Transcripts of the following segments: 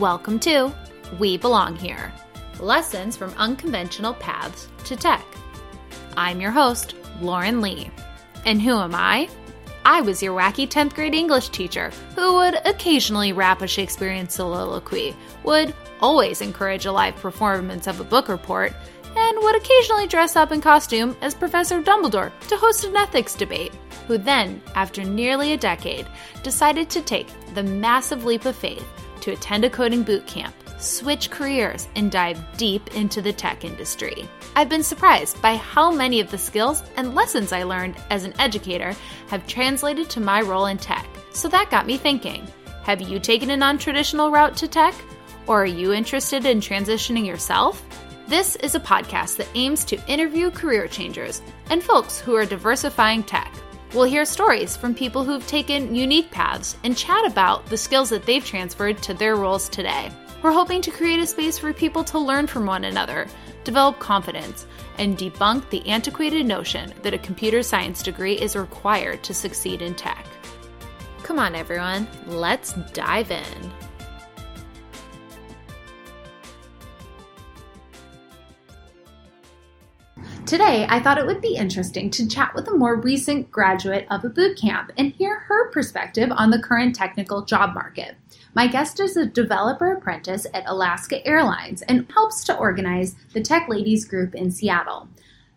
Welcome to We Belong Here Lessons from Unconventional Paths to Tech. I'm your host, Lauren Lee. And who am I? I was your wacky 10th grade English teacher who would occasionally rap a Shakespearean soliloquy, would always encourage a live performance of a book report, and would occasionally dress up in costume as Professor Dumbledore to host an ethics debate, who then, after nearly a decade, decided to take the massive leap of faith to attend a coding boot camp, switch careers, and dive deep into the tech industry. I've been surprised by how many of the skills and lessons I learned as an educator have translated to my role in tech. So that got me thinking have you taken a non traditional route to tech? Or are you interested in transitioning yourself? This is a podcast that aims to interview career changers and folks who are diversifying tech. We'll hear stories from people who've taken unique paths and chat about the skills that they've transferred to their roles today. We're hoping to create a space for people to learn from one another, develop confidence, and debunk the antiquated notion that a computer science degree is required to succeed in tech. Come on, everyone, let's dive in. Today, I thought it would be interesting to chat with a more recent graduate of a boot camp and hear her perspective on the current technical job market. My guest is a developer apprentice at Alaska Airlines and helps to organize the Tech Ladies group in Seattle.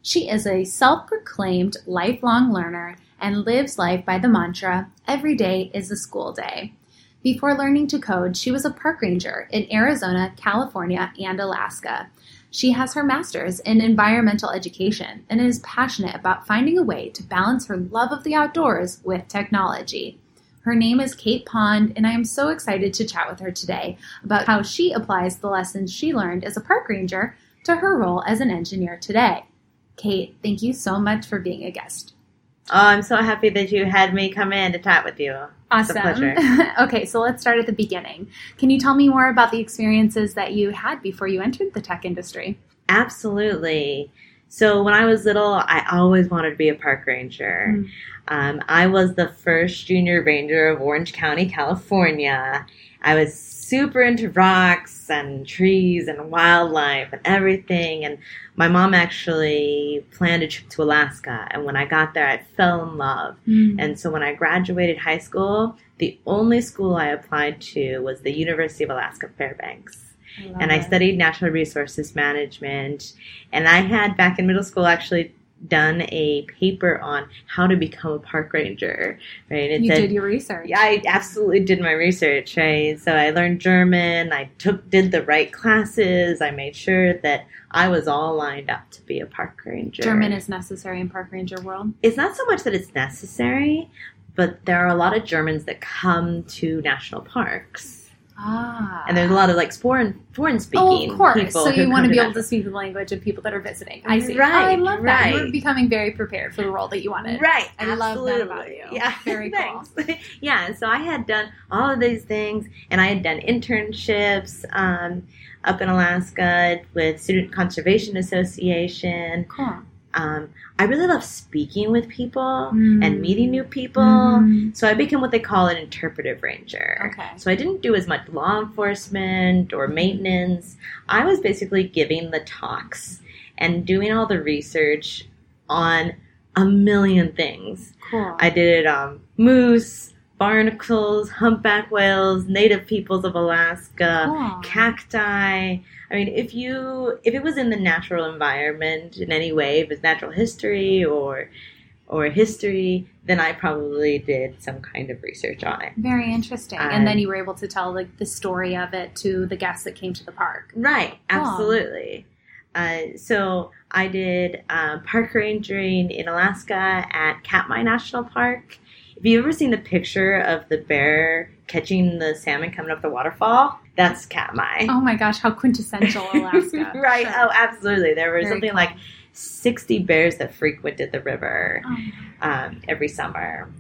She is a self proclaimed lifelong learner and lives life by the mantra every day is a school day. Before learning to code, she was a park ranger in Arizona, California, and Alaska. She has her master's in environmental education and is passionate about finding a way to balance her love of the outdoors with technology. Her name is Kate Pond, and I am so excited to chat with her today about how she applies the lessons she learned as a park ranger to her role as an engineer today. Kate, thank you so much for being a guest. Oh, I'm so happy that you had me come in to chat with you. Awesome. okay, so let's start at the beginning. Can you tell me more about the experiences that you had before you entered the tech industry? Absolutely. So when I was little, I always wanted to be a park ranger. Mm. Um, I was the first junior ranger of Orange County, California. I was super into rocks and trees and wildlife and everything. And my mom actually planned a trip to Alaska. And when I got there, I fell in love. Mm. And so when I graduated high school, the only school I applied to was the University of Alaska Fairbanks. I and I studied natural resources management. And I had back in middle school actually done a paper on how to become a park ranger, right? It you said, did your research. Yeah, I absolutely did my research, right? So I learned German. I took did the right classes. I made sure that I was all lined up to be a park ranger. German is necessary in park ranger world. It's not so much that it's necessary, but there are a lot of Germans that come to national parks Ah. And there's a lot of like foreign foreign speaking. Oh, of course. So you want to be able to speak the language of people that are visiting. I see. Right. Oh, I love that. Right. You're becoming very prepared for the role that you wanted. Right. I Absolutely. love that about you. Yeah. Very cool. yeah. And so I had done all of these things, and I had done internships um, up in Alaska with Student Conservation Association. Cool. Um, I really love speaking with people mm. and meeting new people. Mm. So I became what they call an interpretive ranger. Okay. So I didn't do as much law enforcement or maintenance. I was basically giving the talks and doing all the research on a million things. Cool. I did it um, moose, barnacles, humpback whales, native peoples of Alaska, cool. cacti. I mean, if you if it was in the natural environment in any way, if it's natural history or or history, then I probably did some kind of research on it. Very interesting. Um, and then you were able to tell like the story of it to the guests that came to the park. Right. Absolutely. Uh, so I did uh, park rangering in Alaska at Katmai National Park. Have you ever seen the picture of the bear catching the salmon coming up the waterfall? That's Katmai. Oh my gosh, how quintessential Alaska. right. Sure. Oh, absolutely. There were Very something cool. like 60 bears that frequented the river oh. um, every summer.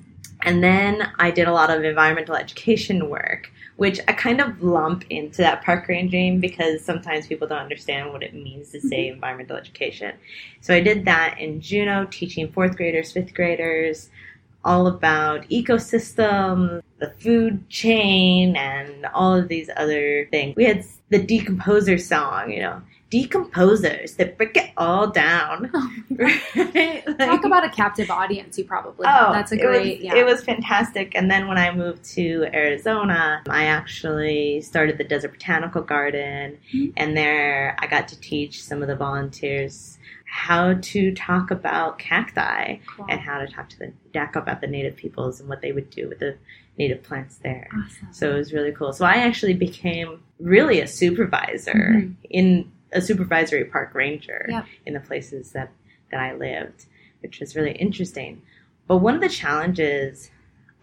And then I did a lot of environmental education work, which I kind of lump into that park ranging because sometimes people don't understand what it means to say mm-hmm. environmental education. So I did that in Juneau, teaching fourth graders, fifth graders, all about ecosystem, the food chain, and all of these other things. We had the decomposer song, you know, decomposers that break it all down. right? Talk about a captive audience. You probably. Oh, that's a it great. was, yeah. It was fantastic. And then when I moved to Arizona, I actually started the Desert Botanical Garden, Mhm. and there I got to teach some of the volunteers how to talk about cacti Cool. and how to talk to the about the native peoples and what they would do with the native plants there. Awesome. So it was really cool. So I actually became really a supervisor Mhm. in a supervisory park ranger Yep. in the places that, that I lived, which was really interesting. But one of the challenges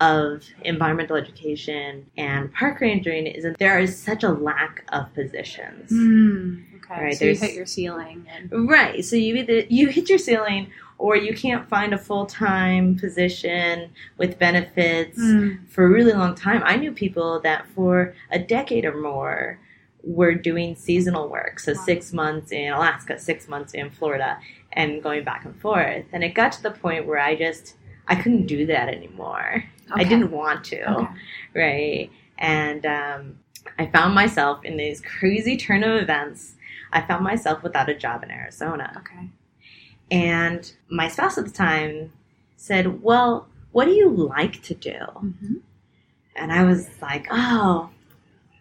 of environmental education and park rangering is that there is such a lack of positions. Mm, okay. Right, so you hit your ceiling. And, Right. So you either you hit your ceiling or you can't find a full time position with benefits Mm, for a really long time. I knew people that for a decade or more were doing seasonal work. So Wow. six months in Alaska, six months in Florida, and going back and forth. And it got to the point where I just I couldn't do that anymore. I didn't want to Okay. right? And um, I found myself in these crazy turn of events. I found myself without a job in Arizona. Okay. And my spouse at the time said, Well, what do you like to do? hmm And I was like, Oh,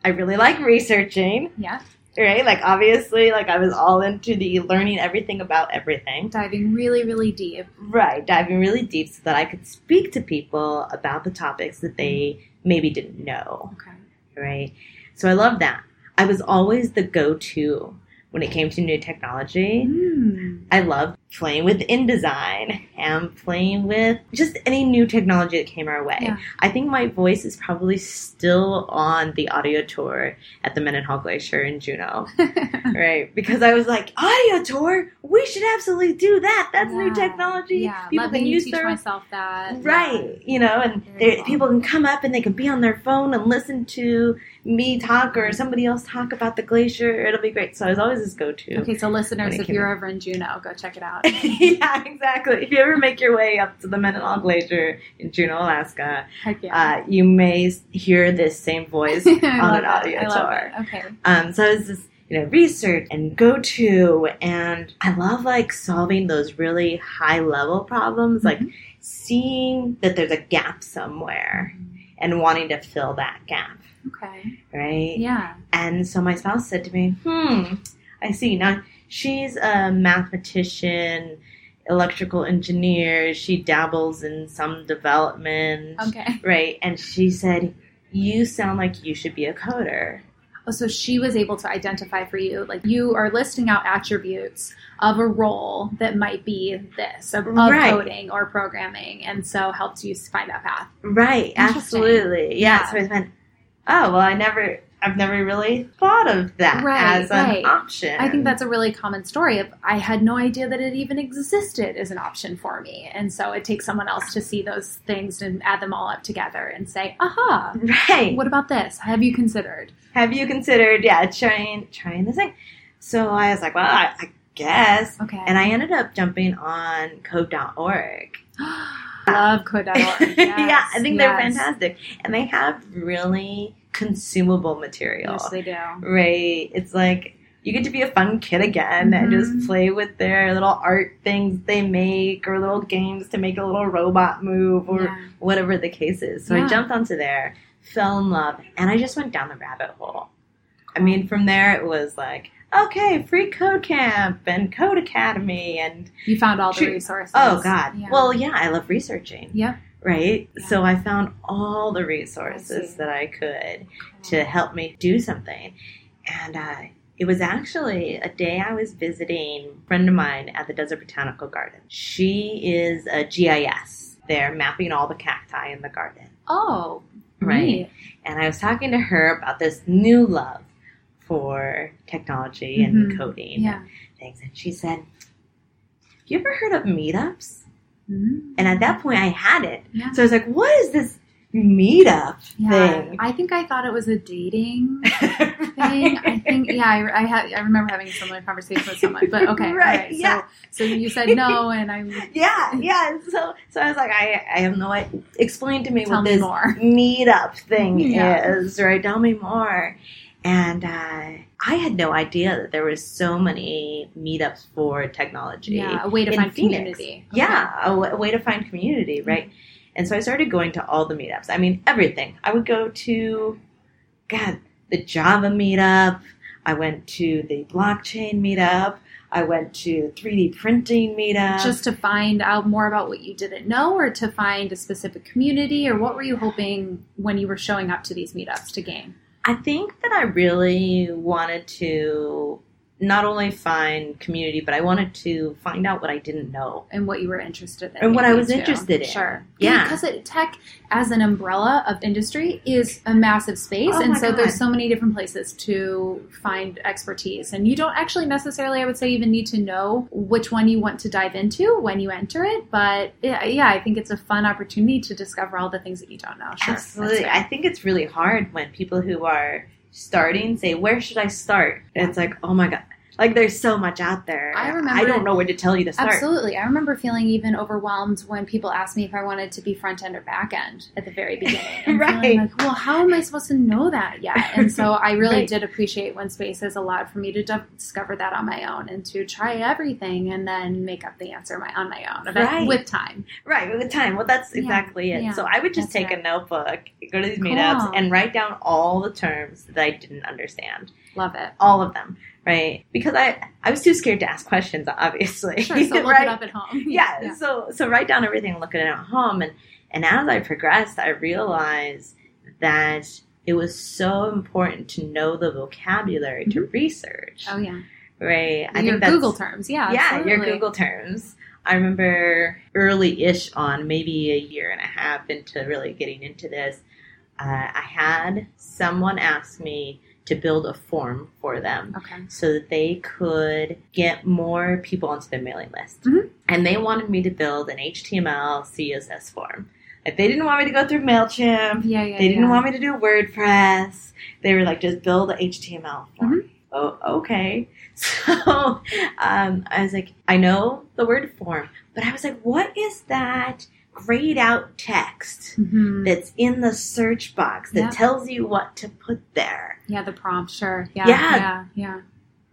I really like researching, Yeah. Right? Like, obviously, like I was all into the learning everything about everything. Diving really, really deep. Right, diving really deep so that I could speak to people about the topics that they maybe didn't know. Okay. right? So I love that. I was always the go to when it came to new technology. Mm. I loved playing with InDesign and playing with just any new technology that came our way. Yeah. I think my voice is probably still on the audio tour at the Mendenhall Glacier in Juneau, right? Because I was like, audio tour, we should absolutely do that. That's new technology. yeah. People Let can use teach their myself that. Right, you know, and cool. people can come up and they can be on their phone and listen to me talk or somebody else talk about the glacier. It'll be great. So I was always his go to. Okay, so listeners, if you're ever in Juneau, go check it out. yeah, exactly. If you ever make your way up to the Mendenhall Glacier in Juneau, Alaska, yeah. uh, you may hear this same voice on an audio tour. it. Okay. Um, so it's this, you know, research and go to, and I love like solving those really high level problems, like Mhm. seeing that there's a gap somewhere and wanting to fill that gap, Okay. right? Yeah. And so my spouse said to me, hmm, I see. Now, she's a mathematician, electrical engineer, she dabbles in some development, Okay. right? And she said, you sound like you should be a coder. Oh, so she was able to identify for you, like you are listing out attributes of a role that might be this of, of Right. coding or programming, and so helped you find that path. Right, absolutely. Yeah. Yeah. So I went, oh, well, I never, I've never really thought of that Right, as an right. option. I think that's a really common story. Of I had no idea that it even existed as an option for me, and so it takes someone else to see those things and add them all up together and say, "Aha! right. What about this? Have you considered?" Have you considered, yeah, trying, trying this thing? So I was like, well, I, I guess. Okay. And I ended up jumping on code.org. I love code.org. yeah, I think they're fantastic. And they have really consumable material. Yes, they do. right? It's like you get to be a fun kid again and Mhm. just play with their little art things they make or little games to make a little robot move or Yeah. whatever the case is. So Yeah. I jumped onto there, fell in love, and I just went down the rabbit hole. I mean, from there it was like, okay, free code camp and Codecademy and You found all the resources. oh god. Yeah. Well, yeah, I love researching. Yep. Right? Yeah. So I found all the resources that I could to help me do something. And uh, it was actually a day I was visiting a friend of mine at the Desert Botanical Garden. She is a GIS. They're mapping all the cacti in the garden. Oh, Right. neat. And I was talking to her about this new love for technology and Mhm. coding Yeah. and things. And she said, Have you ever heard of meetups? Mm. And at that point, I had it. Yeah. So I was like, what is this meetup Yeah, thing. I think I thought it was a dating thing. I think, yeah, I, I had, I remember having a similar conversation with someone. But okay, Right, all right, yeah. So, so you said no, and I'm yeah, yeah. So, so I was like, I, I have no idea. Explain to me tell what me this more. meetup thing Yeah. is, right? Tell me more. And uh, I had no idea that there was so many meetups for technology. Yeah, a way to in find Phoenix. community. Yeah, a, w- a way to find community, right? And so I started going to all the meetups. I mean, everything. I would go to, God, the Java meetup. I went to the blockchain meetup. I went to 3D printing meetup. just to find out more about what you didn't know or to find a specific community or what were you hoping when you were showing up to these meetups to gain I think that I really wanted to not only find community, but I wanted to find out what I didn't know. and what you were interested in And what I was too. interested in. sure Yeah. because it, tech as an umbrella of industry is a massive space Oh and so God. there's so many different places to find expertise and you don't actually necessarily i would say even need to know which one you want to dive into when you enter it but yeah, yeah i think it's a fun opportunity to discover all the things that you don't know sure Absolutely. I think it's really hard when people who are starting say, Where should I start? And it's like, Oh my God. Like there's so much out there. I remember. I don't know where to tell you to start. Absolutely. I remember feeling even overwhelmed when people asked me if I wanted to be front end or back end at the very beginning. Right. like, well, how am I supposed to know that yet? And so I really Right. did appreciate when Spaces allowed for me to discover that on my own and to try everything and then make up the answer my, on my own Right. with time. Right, with time. Well, that's Yeah, exactly it. yeah, So I would just that's take fair. a notebook, go to these Cool. meetups, and write down all the terms that I didn't understand. Love it. All of them, right? Because I I was too scared to ask questions, obviously. Sure. So look right? it up at home. yeah, So so write down everything and look at it at home. And and as I progressed, I realized that it was so important to know the vocabulary to research. Oh, yeah. Right. I your think that's Google terms. Yeah. yeah, your. Google terms. I remember early-ish on, maybe a year and a half into really getting into this. Uh, I had someone ask me to build a form for them Okay. so that they could get more people onto their mailing list. Mhm. And they wanted me to build an HTML CSS form. Like they didn't want me to go through Mailchimp. Yeah, yeah. They didn't yeah. want me to do WordPress. They were like, just build an HTML form. Mm-hmm. Oh, okay. So um, I was like, I know the word form, but I was like, what is that grayed out text Mhm. that's in the search box that Yeah. tells you what to put there? Yeah, the prompt. Sure. Yeah. Yeah. Yeah. Yeah.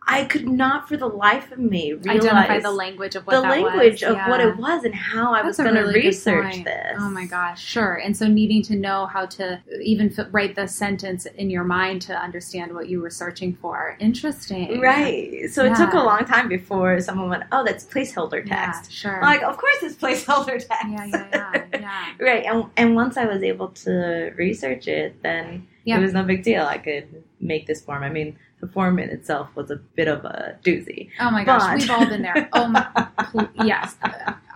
I could not for the life of me realize Identify the language of what the language was. of what it was and how I was That's a going to really research this. Oh my gosh, sure. And so needing to know how to even f- write the sentence in your mind to understand what you were searching for. Interesting. Right. So it took a long time before someone went, "Oh, that's placeholder Yeah, text." sure. I'm like, of course, it's placeholder text. yeah, yeah, yeah, yeah. right. And and once I was able to research it, then Yeah. it was no big deal. I could make this form. I mean, the form in itself was a bit of a doozy. Oh my gosh, But- we've all been there. Oh my, yes,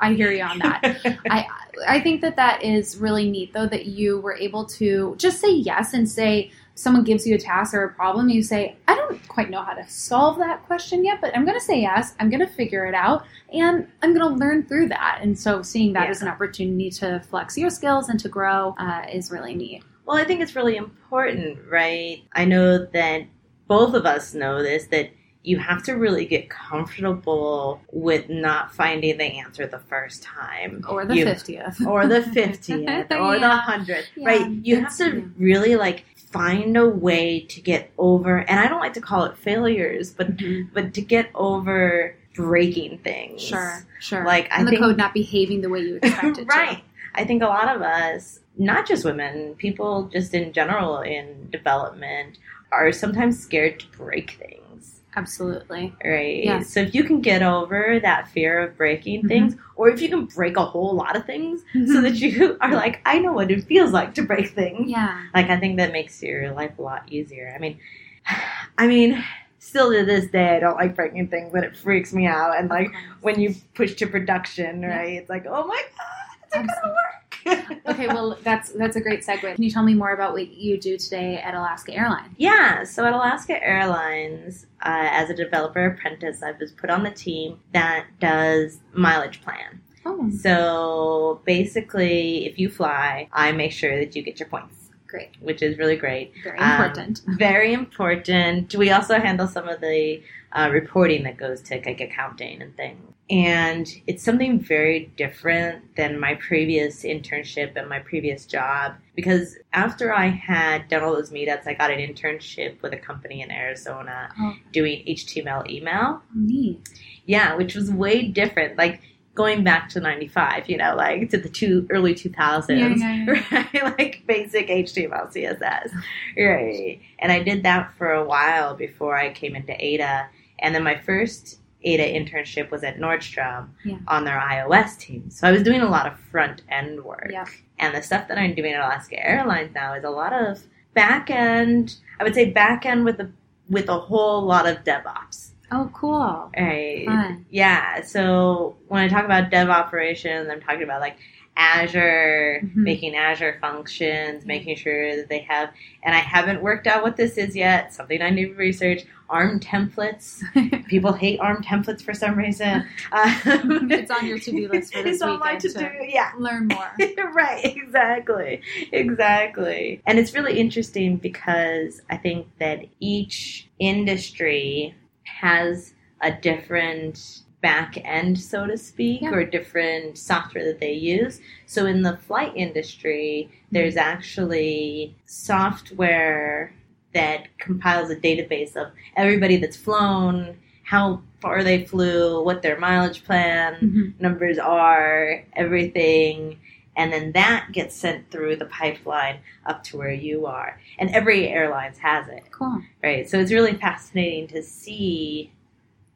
I hear you on that. I I think that that is really neat though that you were able to just say yes and say someone gives you a task or a problem you say I don't quite know how to solve that question yet but I'm going to say yes I'm going to figure it out and I'm going to learn through that and so seeing that Yeah. as an opportunity to flex your skills and to grow uh, is really neat. Well, I think it's really important, right? I know that both of us know this that you have to really get comfortable with not finding the answer the first time. Or the You- fiftieth. or the 50th or the 100th, Yeah. right? You have to yeah. really like find a way to get over and I don't like to call it failures, but mm-hmm. but to get over breaking things. Sure, sure. Like, I the think- code not behaving the way you expected it to. right. I think a lot of us, not just women, people just in general in development are sometimes scared to break things. Absolutely. Right. Yes. So if you can get over that fear of breaking Mhm. things, or if you can break a whole lot of things, so that you are like, I know what it feels like to break things. yeah. Like I think that makes your life a lot easier. I mean, I mean, still to this day, I don't like breaking things, but it freaks me out. And like when you push to production, Yeah. right? It's like, oh my god, it's not gonna work. Okay, well that's that's a great segue. Can you tell me more about what you do today at Alaska Airlines? Yeah, so at Alaska Airlines, uh, as a developer apprentice, I was put on the team that does mileage plan. Oh, So basically, if you fly, I make sure that you get your points, great. which is really great. Very Um, important. Very important. We also handle some of the uh, reporting that goes to like accounting and things. And it's something very different than my previous internship and my previous job because after I had done all those meetups, I got an internship with a company in Arizona Oh. doing HTML email. Neat. Yeah, which was way different. Like going back to 95, you know, like to the two early 2000s. Yeah, yeah, yeah. Right? Like basic HTML, CSS. Right. And I did that for a while before I came into Ada. And then my first Ada internship was at Nordstrom on their iOS team. So I was doing a lot of front end work. And the stuff that I'm doing at Alaska Airlines now is a lot of back end. I would say back end with a with a whole lot of DevOps. Oh, cool. Right. Fun. Yeah. So when I talk about dev operations, I'm talking about like Azure, Mhm. making Azure functions, making sure that they have, and I haven't worked out what this is yet, something I need to research. ARM templates. People hate ARM templates for some reason. Um, It's on your to-do list for this It's on my to-do, yeah. Learn more. right, exactly. Exactly. And it's really interesting because I think that each industry has a different back end, so to speak, Yeah. or different software that they use. So in the flight industry, there's actually software that compiles a database of everybody that's flown, how far they flew, what their mileage plan, Mhm. numbers are, everything, and then that gets sent through the pipeline up to where you are. And every airlines has it, Cool. right? So it's really fascinating to see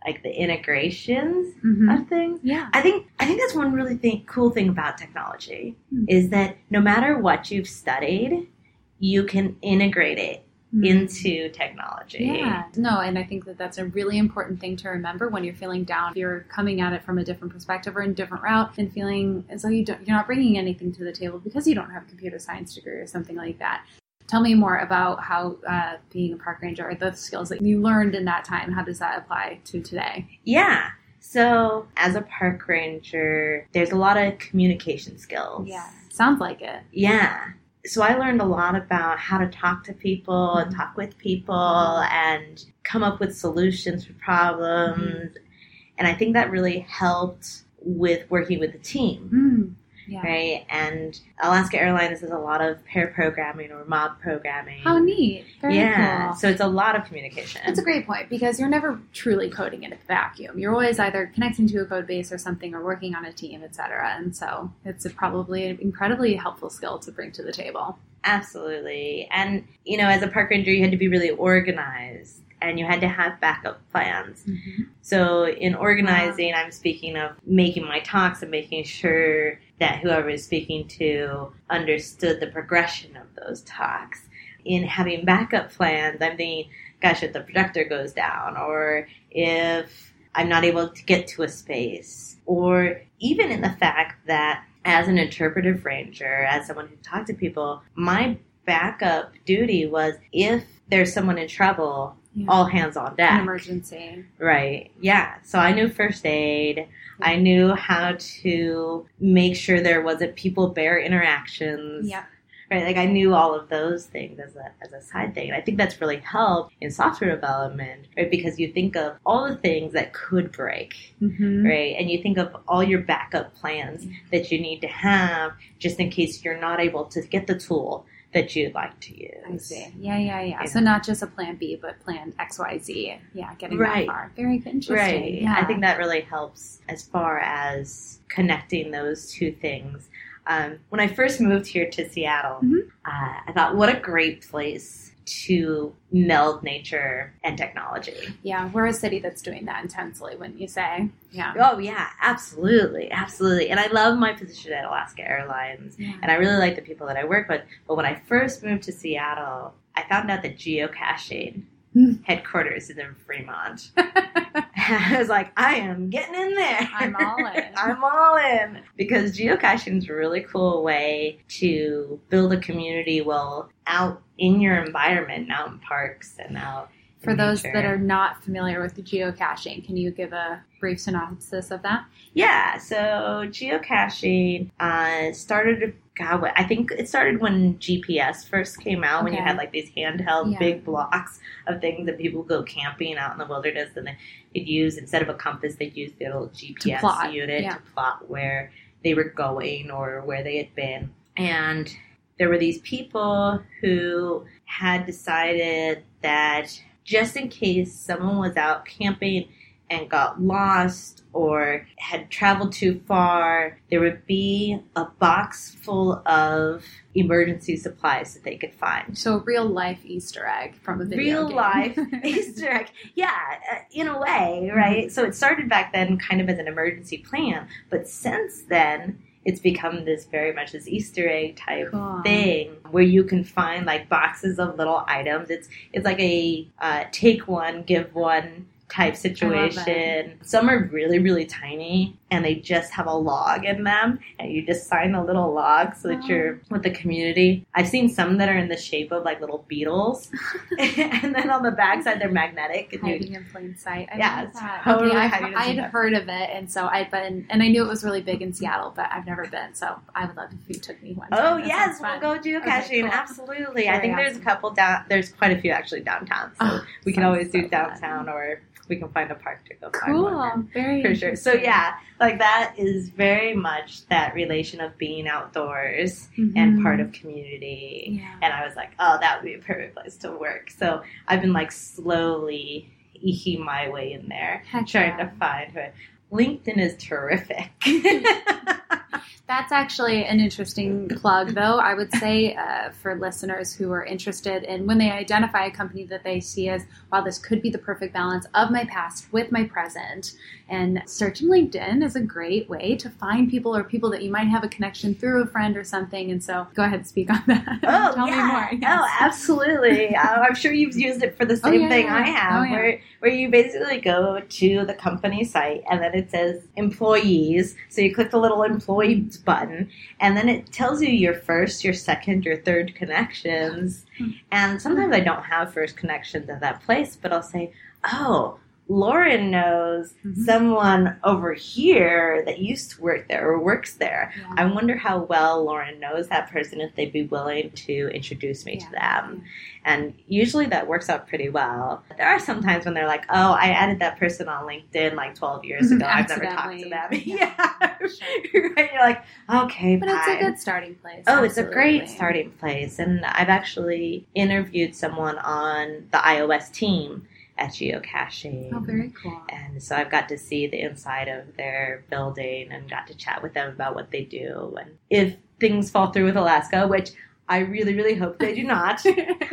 like the integrations hmm of things. Yeah. I think I think that's one really thing, cool thing about technology Hmm. is that no matter what you've studied, you can integrate it Mhm. into technology. Yeah, no, and I think that that's a really important thing to remember when you're feeling down. You're coming at it from a different perspective or in a different route, and feeling as though you don't, you're not bringing anything to the table because you don't have a computer science degree or something like that. Tell me more about how uh, being a park ranger or the skills that you learned in that time. How does that apply to today? Yeah. So, as a park ranger, there's a lot of communication skills. Yeah, sounds like it. Yeah. So, I learned a lot about how to talk to people and talk with people and come up with solutions for problems. And I think that really helped with working with the team. Mm. Yeah. Right. And Alaska Airlines does a lot of pair programming or mob programming. How neat. Very yeah. cool. So, it's a lot of communication. That's a great point because you're never truly coding in a vacuum. You're always either connecting to a code base or something, or working on a team, etc. And so it's a probably an incredibly helpful skill to bring to the table. Absolutely. And, you know, as a park ranger, you had to be really organized and you had to have backup plans. Mm-hmm. So, in organizing, I'm speaking of making my talks and making sure that whoever is speaking to understood the progression of those talks. In having backup plans, I'm thinking, gosh, if the projector goes down, or if I'm not able to get to a space, or even in the fact that as an interpretive ranger, as someone who talked to people, my backup duty was if there's someone in trouble, Yeah. all hands on An deck. emergency. Right. Yeah. So I knew first aid. I knew how to make sure there wasn't people bear interactions. Yeah. Right. Like I knew all of those things as a as a side thing. And I think that's really helped in software development, right? Because you think of all the things that could break, Mm-hmm. right? And you think of all your backup plans that you need to have just in case you're not able to get the tool that you'd like to use. I see. Yeah, yeah, yeah, Yeah. So not just a plan B, but plan X, Y, Z. Yeah, getting Right. that far. Very interesting. Right. Yeah. I think that really helps as far as connecting those two things. Um, when I first moved here to Seattle, Mhm. uh, I thought, what a great place to meld nature and technology. Yeah, we're a city that's doing that intensely, wouldn't you say? Yeah. Oh, yeah, absolutely. Absolutely. And I love my position at Alaska Airlines, Yeah. and I really like the people that I work with. But when I first moved to Seattle, I found out that geocaching Hmm. headquarters is in Fremont. I was like, I am getting in there. I'm all in. I'm all in. Because geocaching is a really cool way to build a community well out in your environment, out in parks and out For those that are not familiar with geocaching, can you give a brief synopsis of that? Yeah, so geocaching uh, started. God, what, I think it started when GPS first came out. When you had like these handheld Yeah. big blocks of things that people go camping out in the wilderness, and they'd use instead of a compass, they'd use their little GPS plot, unit yeah. to plot where they were going or where they had been. And there were these people who had decided that just in case someone was out camping and got lost or had traveled too far, there would be a box full of emergency supplies that they could find. So, a real life Easter egg from a video Real game. life Easter egg. Yeah, uh, in a way, right? So it started back then kind of as an emergency plan, but since then, it's become this very much this Easter egg type Cool. thing where you can find like boxes of little items. It's it's like a uh, take one, give one type situation. Some are really really tiny and they just have a log in them, and you just sign a little log so that Oh. you're with the community. I've seen some that are in the shape of like little beetles, and then on the backside they're magnetic. And you, Hiding in plain sight. I Yeah, it's that. totally okay, I, sight. heard of it, and so I'd been, and I knew it was really big in Seattle, but I've never been. So I would love if you took me one. Oh time. Yes, we'll go geocaching. Okay, cool. Absolutely. I Very think there's a couple down. There's quite a few actually downtown. So Oh, we can always do downtown, or we can find a park to go find. Cool. in. Very For sure. So yeah, like that is very much that relation of being outdoors and Mhm. part of community. Yeah. And I was like, oh, that would be a perfect place to work. So I've been like slowly eking my way in there, Heck trying yeah. to find her. LinkedIn is terrific. That's actually an interesting plug, though. I would say uh, for listeners who are interested in when they identify a company that they see as, wow, this could be the perfect balance of my past with my present. And searching LinkedIn is a great way to find people or people that you might have a connection through a friend or something. And so go ahead and speak on that. Oh, Tell yeah. me more. Oh, absolutely. uh, I'm sure you've used it for the Oh, same yeah, thing yeah. I have, Oh, where where you basically go to the company site and then it says employees. So you click the little button, and then it tells you your first, your second, your third connections. Hmm. And sometimes I don't have first connections at that place, but I'll say, oh. Lauren knows Mhm. someone over here that used to work there or works there. Yeah. I wonder how well Lauren knows that person if they'd be willing to introduce me to them. And usually that works out pretty well. There are some times when they're like, oh, I added that person on LinkedIn like 12 years ago. I've never talked to them. Yeah. Sure. right. You're like, okay, But it's a good starting place. Oh, it's a great starting place. And I've actually interviewed someone on the iOS team at geocaching. Oh, very cool. And so I've got to see the inside of their building and got to chat with them about what they do. And if things fall through with Alaska, which I really, really hope they do not,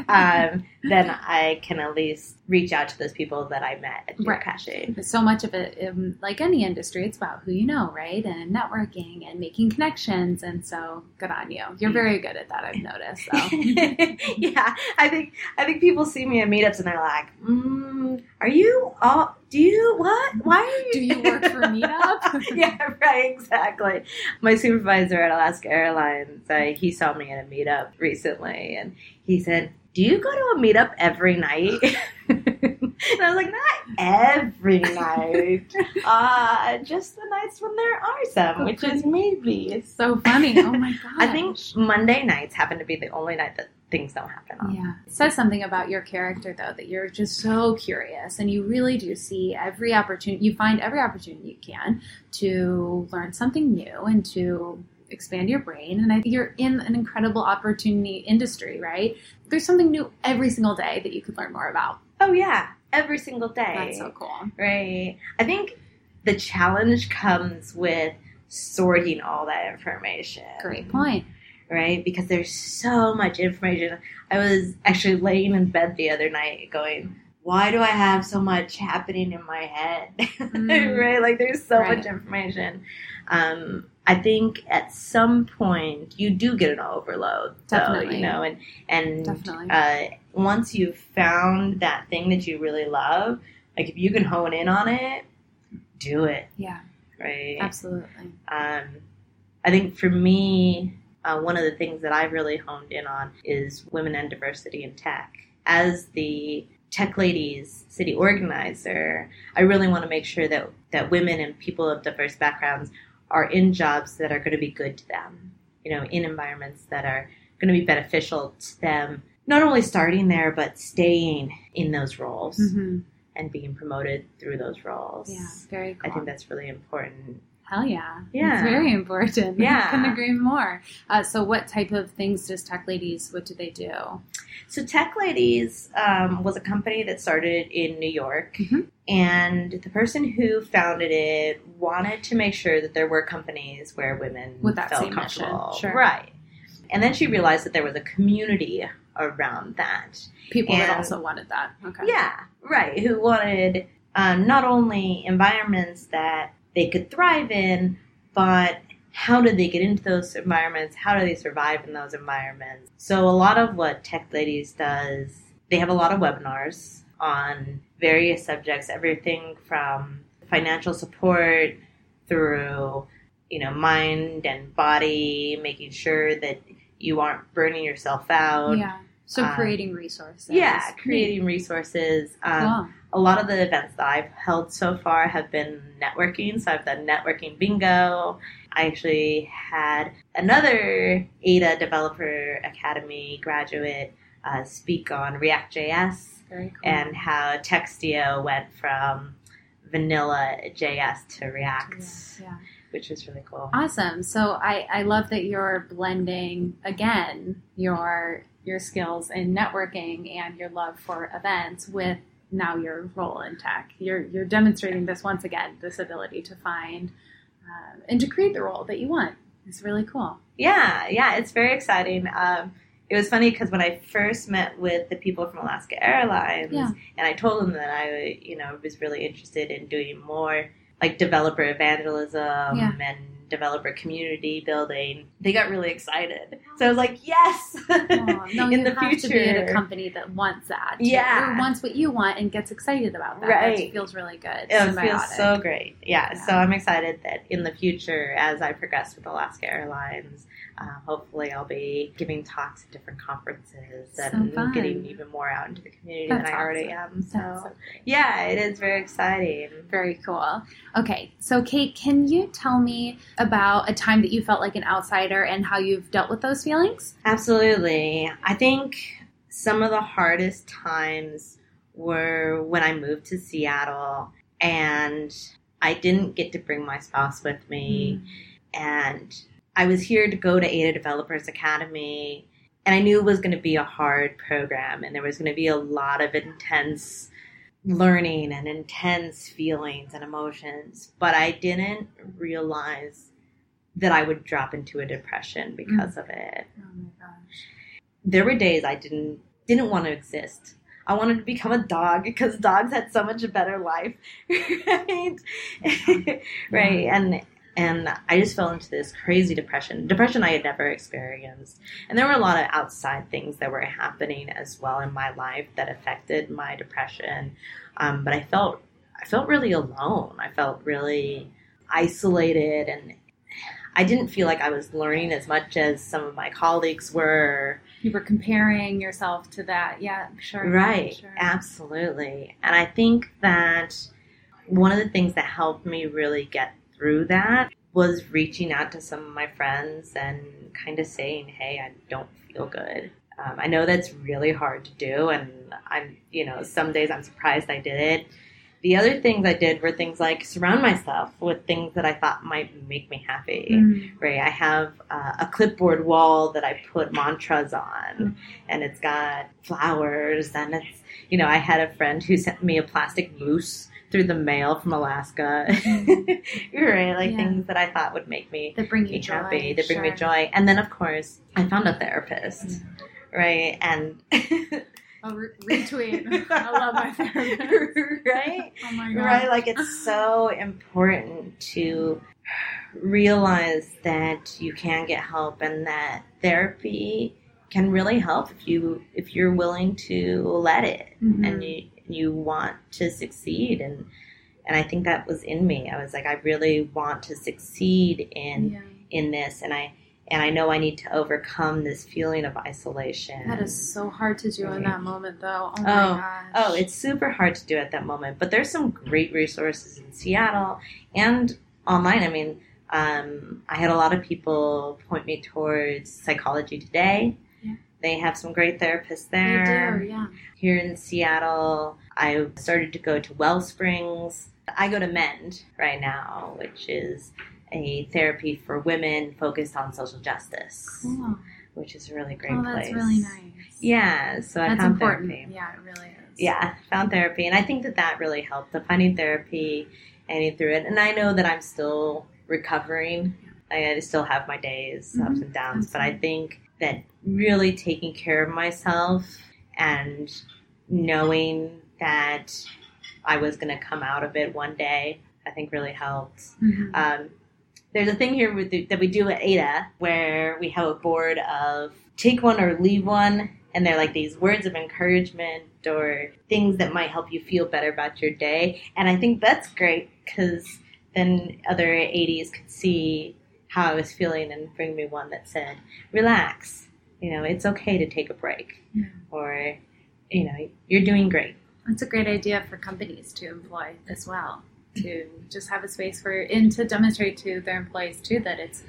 um, then I can at least reach out to those people that I met at Right. so much of it, um, like any industry, it's about who you know, right? And networking and making connections. And so, good on you. You're very good at that. I've noticed. So. yeah, I think I think people see me at meetups and they're like, mm, "Are you all? Do you what? Why are you? Do you work for Meetup? yeah, right, exactly. My supervisor at Alaska Airlines, uh, he saw me at a meetup recently, and he said, "Do you go to a meetup every night?" and I was like, "Not every night, uh, just the nights when there are some, which is maybe." It's so funny. Oh my god. I think Monday nights happen to be the only night that things don't happen on. Yeah. It says something about your character, though, that you're just so curious and you really do see every opportunity, you find every opportunity you can to learn something new and to expand your brain. And I think you're in an incredible opportunity industry, right? There's something new every single day that you could learn more about. Oh yeah, every single day. That's so cool. Right. I think the challenge comes with sorting all that information. Great point. Right? Because there's so much information. I was actually laying in bed the other night going, why do I have so much happening in my head? Mm. right? Like there's so Right. much information. Um, I think at some point you do get an overload, Definitely. you know, and and Definitely. uh, once you've found that thing that you really love, like if you can hone in on it, do it, Yeah, right? absolutely. Um, I think for me, uh, one of the things that I've really honed in on is women and diversity in tech. As the Tech Ladies city organizer, I really want to make sure that that women and people of diverse backgrounds are in jobs that are going to be good to them. You know, in environments that are going to be beneficial to them, not only starting there but staying in those roles Mm-hmm. and being promoted through those roles. Yeah, very cool. I think that's really important. Hell yeah. Yeah. It's very important. Yeah. I couldn't agree more. Uh, so, what type of things does Tech Ladies, what do they do? So, Tech Ladies um, was a company that started in New York, Mhm. and the person who founded it wanted to make sure that there were companies where women With that felt comfortable. sure. Right. And then she realized that there was a community around that. People that also wanted that. Okay. Yeah, right. Who wanted um, not only environments that they could thrive in, but how did they get into those environments? How do they survive in those environments? So, a lot of what Tech Ladies does, they have a lot of webinars on various subjects, everything from financial support through, you know, mind and body, making sure that you aren't burning yourself out. Yeah. So, Um, creating resources. Yeah, creating resources. Um. A lot of the events that I've held so far have been networking. So I've done networking bingo. I actually had another Ada Developer Academy graduate uh, speak on React.js cool. and how Textio went from vanilla JS to React, Yeah, yeah. which was really cool. Awesome. So I, I love that you're blending again your your skills in networking and your love for events with now your role in tech. You're you're demonstrating this once again, this ability to find uh, and to create the role that you want. It's really cool. Yeah, yeah, it's very exciting. Um, it was funny because when I first met with the people from Alaska Airlines, Yeah. and I told them that I, you know, was really interested in doing more like developer evangelism Yeah. and developer community building, they got really excited. So I was like, yes, Oh, no, in the future. to be at a company that wants that. too, Yeah. or wants what you want and gets excited about that. Right. That feels really good. It symbiotic. feels so great. Yeah, Yeah. so I'm excited that in the future, as I progress with Alaska Airlines, uh, hopefully I'll be giving talks at different conferences So and fun. getting even more out into the community That's than I already awesome. am. So, That's so great. yeah, it is very exciting. Very cool. Okay, so Kate, can you tell me about a time that you felt like an outsider and how you've dealt with those feelings? Absolutely. I think some of the hardest times were when I moved to Seattle and I didn't get to bring my spouse with me. and I was here to go to Ada Developers Academy, and I knew it was going to be a hard program, and there was going to be a lot of intense learning and intense feelings and emotions, but I didn't realize that I would drop into a depression mm. because of it. Oh my gosh. There were days I didn't didn't want to exist. I wanted to become a dog because dogs had so much better life, right? right, and and I just fell into this crazy depression. Depression I had never experienced, and there were a lot of outside things that were happening as well in my life that affected my depression. Um, but I felt I felt really alone. I felt really isolated, and I didn't feel like I was learning as much as some of my colleagues were. You were comparing yourself to that. Yeah, sure. Right, Sure. absolutely. And I think that one of the things that helped me really get through that was reaching out to some of my friends and kind of saying, hey, I don't feel good. Um, I know that's really hard to do, and I'm, you know, some days I'm surprised I did it. The other things I did were things like surround myself with things that I thought might make me happy Mm. right? I have uh, a clipboard wall that I put mantras on, and it's got flowers, and it's you know I had a friend who sent me a plastic moose through the mail from Alaska, right? Like Yeah. things that I thought would make me That bring be joy. happy, that bring me joy, and then of course I found a therapist, right? And I'll re- retweet. I love my therapist. right. Oh my god. Right, like it's so important to realize that you can get help and that therapy can really help if you if you're willing to let it Mhm. and you you want to succeed and and I think that was in me. I was like I really want to succeed in Yeah. in this and I and I know I need to overcome this feeling of isolation. That is so hard to do in that moment, though. Oh my Oh, gosh. Oh, it's super hard to do at that moment, but there's some great resources in Seattle and online. I mean, um, I had a lot of people point me towards Psychology Today. They have some great therapists They there. do, yeah. Here in Seattle, I started to go to Wellsprings. I go to Mend right now, which is a therapy for women focused on social justice, Cool. which is a really great Oh, place. that's really nice. Yeah, so I That's found important. therapy Yeah, it really is. yeah, found therapy, and I think that that really helped. The finding therapy and through it, and I know that I'm still recovering. I still have my days, ups Mhm, and downs, but I think that really taking care of myself and knowing that I was going to come out of it one day, I think really helped. Mhm. Um, there's a thing here with the, that we do at Ada where we have a board of take one or leave one, and they're like these words of encouragement or things that might help you feel better about your day. And I think that's great because then other Adies could see how I was feeling and bring me one that said, relax. You know, it's okay to take a break. Yeah. Or, you know, you're doing great. That's a great idea for companies to employ as well. To just have a space for and to demonstrate to their employees too that it's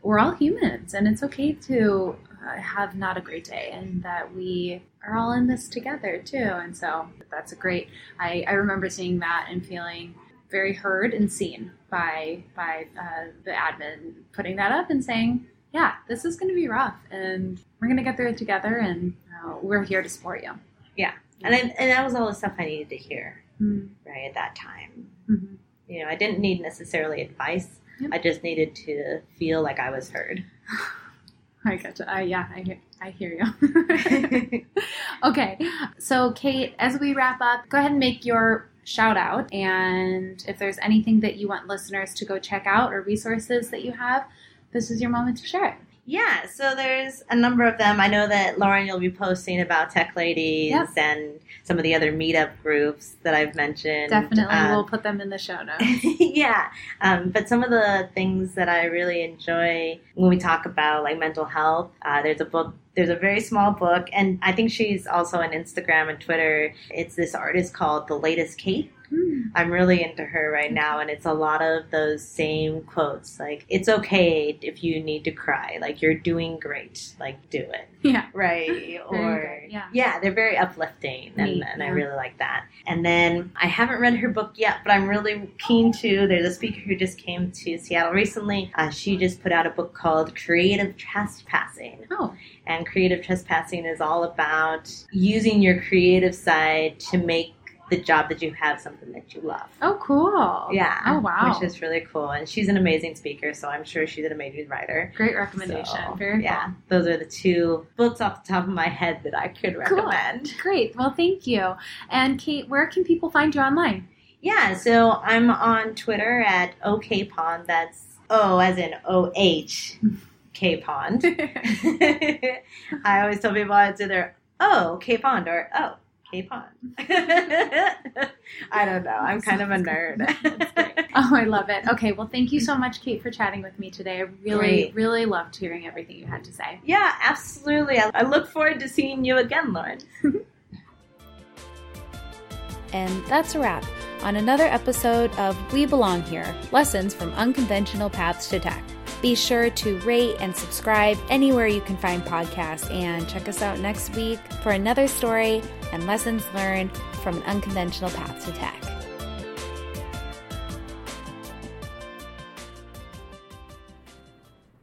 we're all humans and it's okay to uh, have not a great day and that we are all in this together too. And so that's a great. I, I remember seeing that and feeling very heard and seen by by uh, the admin putting that up and saying, yeah, this is going to be rough and we're going to get through it together and uh, we're here to support you. Yeah, and, I, and that was all the stuff I needed to hear, Mm-hmm. right, at that time. Mhm. You know, I didn't need necessarily advice. Yep. I just needed to feel like I was heard. I gotcha. I, yeah, I hear, I hear you. okay, so Kate, as we wrap up, go ahead and make your shout out. And if there's anything that you want listeners to go check out or resources that you have, this is your moment to share it. yeah, so there's a number of them. I know that Lauren, you'll be posting about Tech Ladies Yep. and some of the other meetup groups that I've mentioned. Definitely, Um, we'll put them in the show notes. yeah, um, but some of the things that I really enjoy when we talk about like mental health, uh, there's a book. There's a very small book, and I think she's also on Instagram and Twitter. It's this artist called The Latest Kate. Hmm. I'm really into her right now, and it's a lot of those same quotes like, it's okay if you need to cry, like, you're doing great, like, do it, Yeah. right? or, good, yeah. they're very uplifting, and, Neat, and I really like that. And then I haven't read her book yet, but I'm really keen to. There's a speaker who just came to Seattle recently. Uh, she just put out a book called Creative Trespassing. Oh, And creative trespassing is all about using your creative side to make the job that you have something that you love. oh, cool. Yeah. Oh, wow. Which is really cool. And she's an amazing speaker, so I'm sure she's an amazing writer. Great recommendation. So, Very yeah. Those are the two books off the top of my head that I could recommend. cool. Great. Well, thank you. And Kate, where can people find you online? Yeah, so I'm on Twitter at OhKPond. That's O as in O H K Pond. I always tell people it's either O K Pond or O I don't know. I'm kind of a nerd. Oh, I love it. Okay, well, thank you so much, Kate, for chatting with me today. I really, Great. really loved hearing everything you had to say. yeah, absolutely. I I look forward to seeing you again, Lauren. And that's a wrap on another episode of We Belong Here Lessons from Unconventional Paths to Tech. Be sure to rate and subscribe anywhere you can find podcasts and check us out next week for another story and lessons learned from an unconventional path to tech.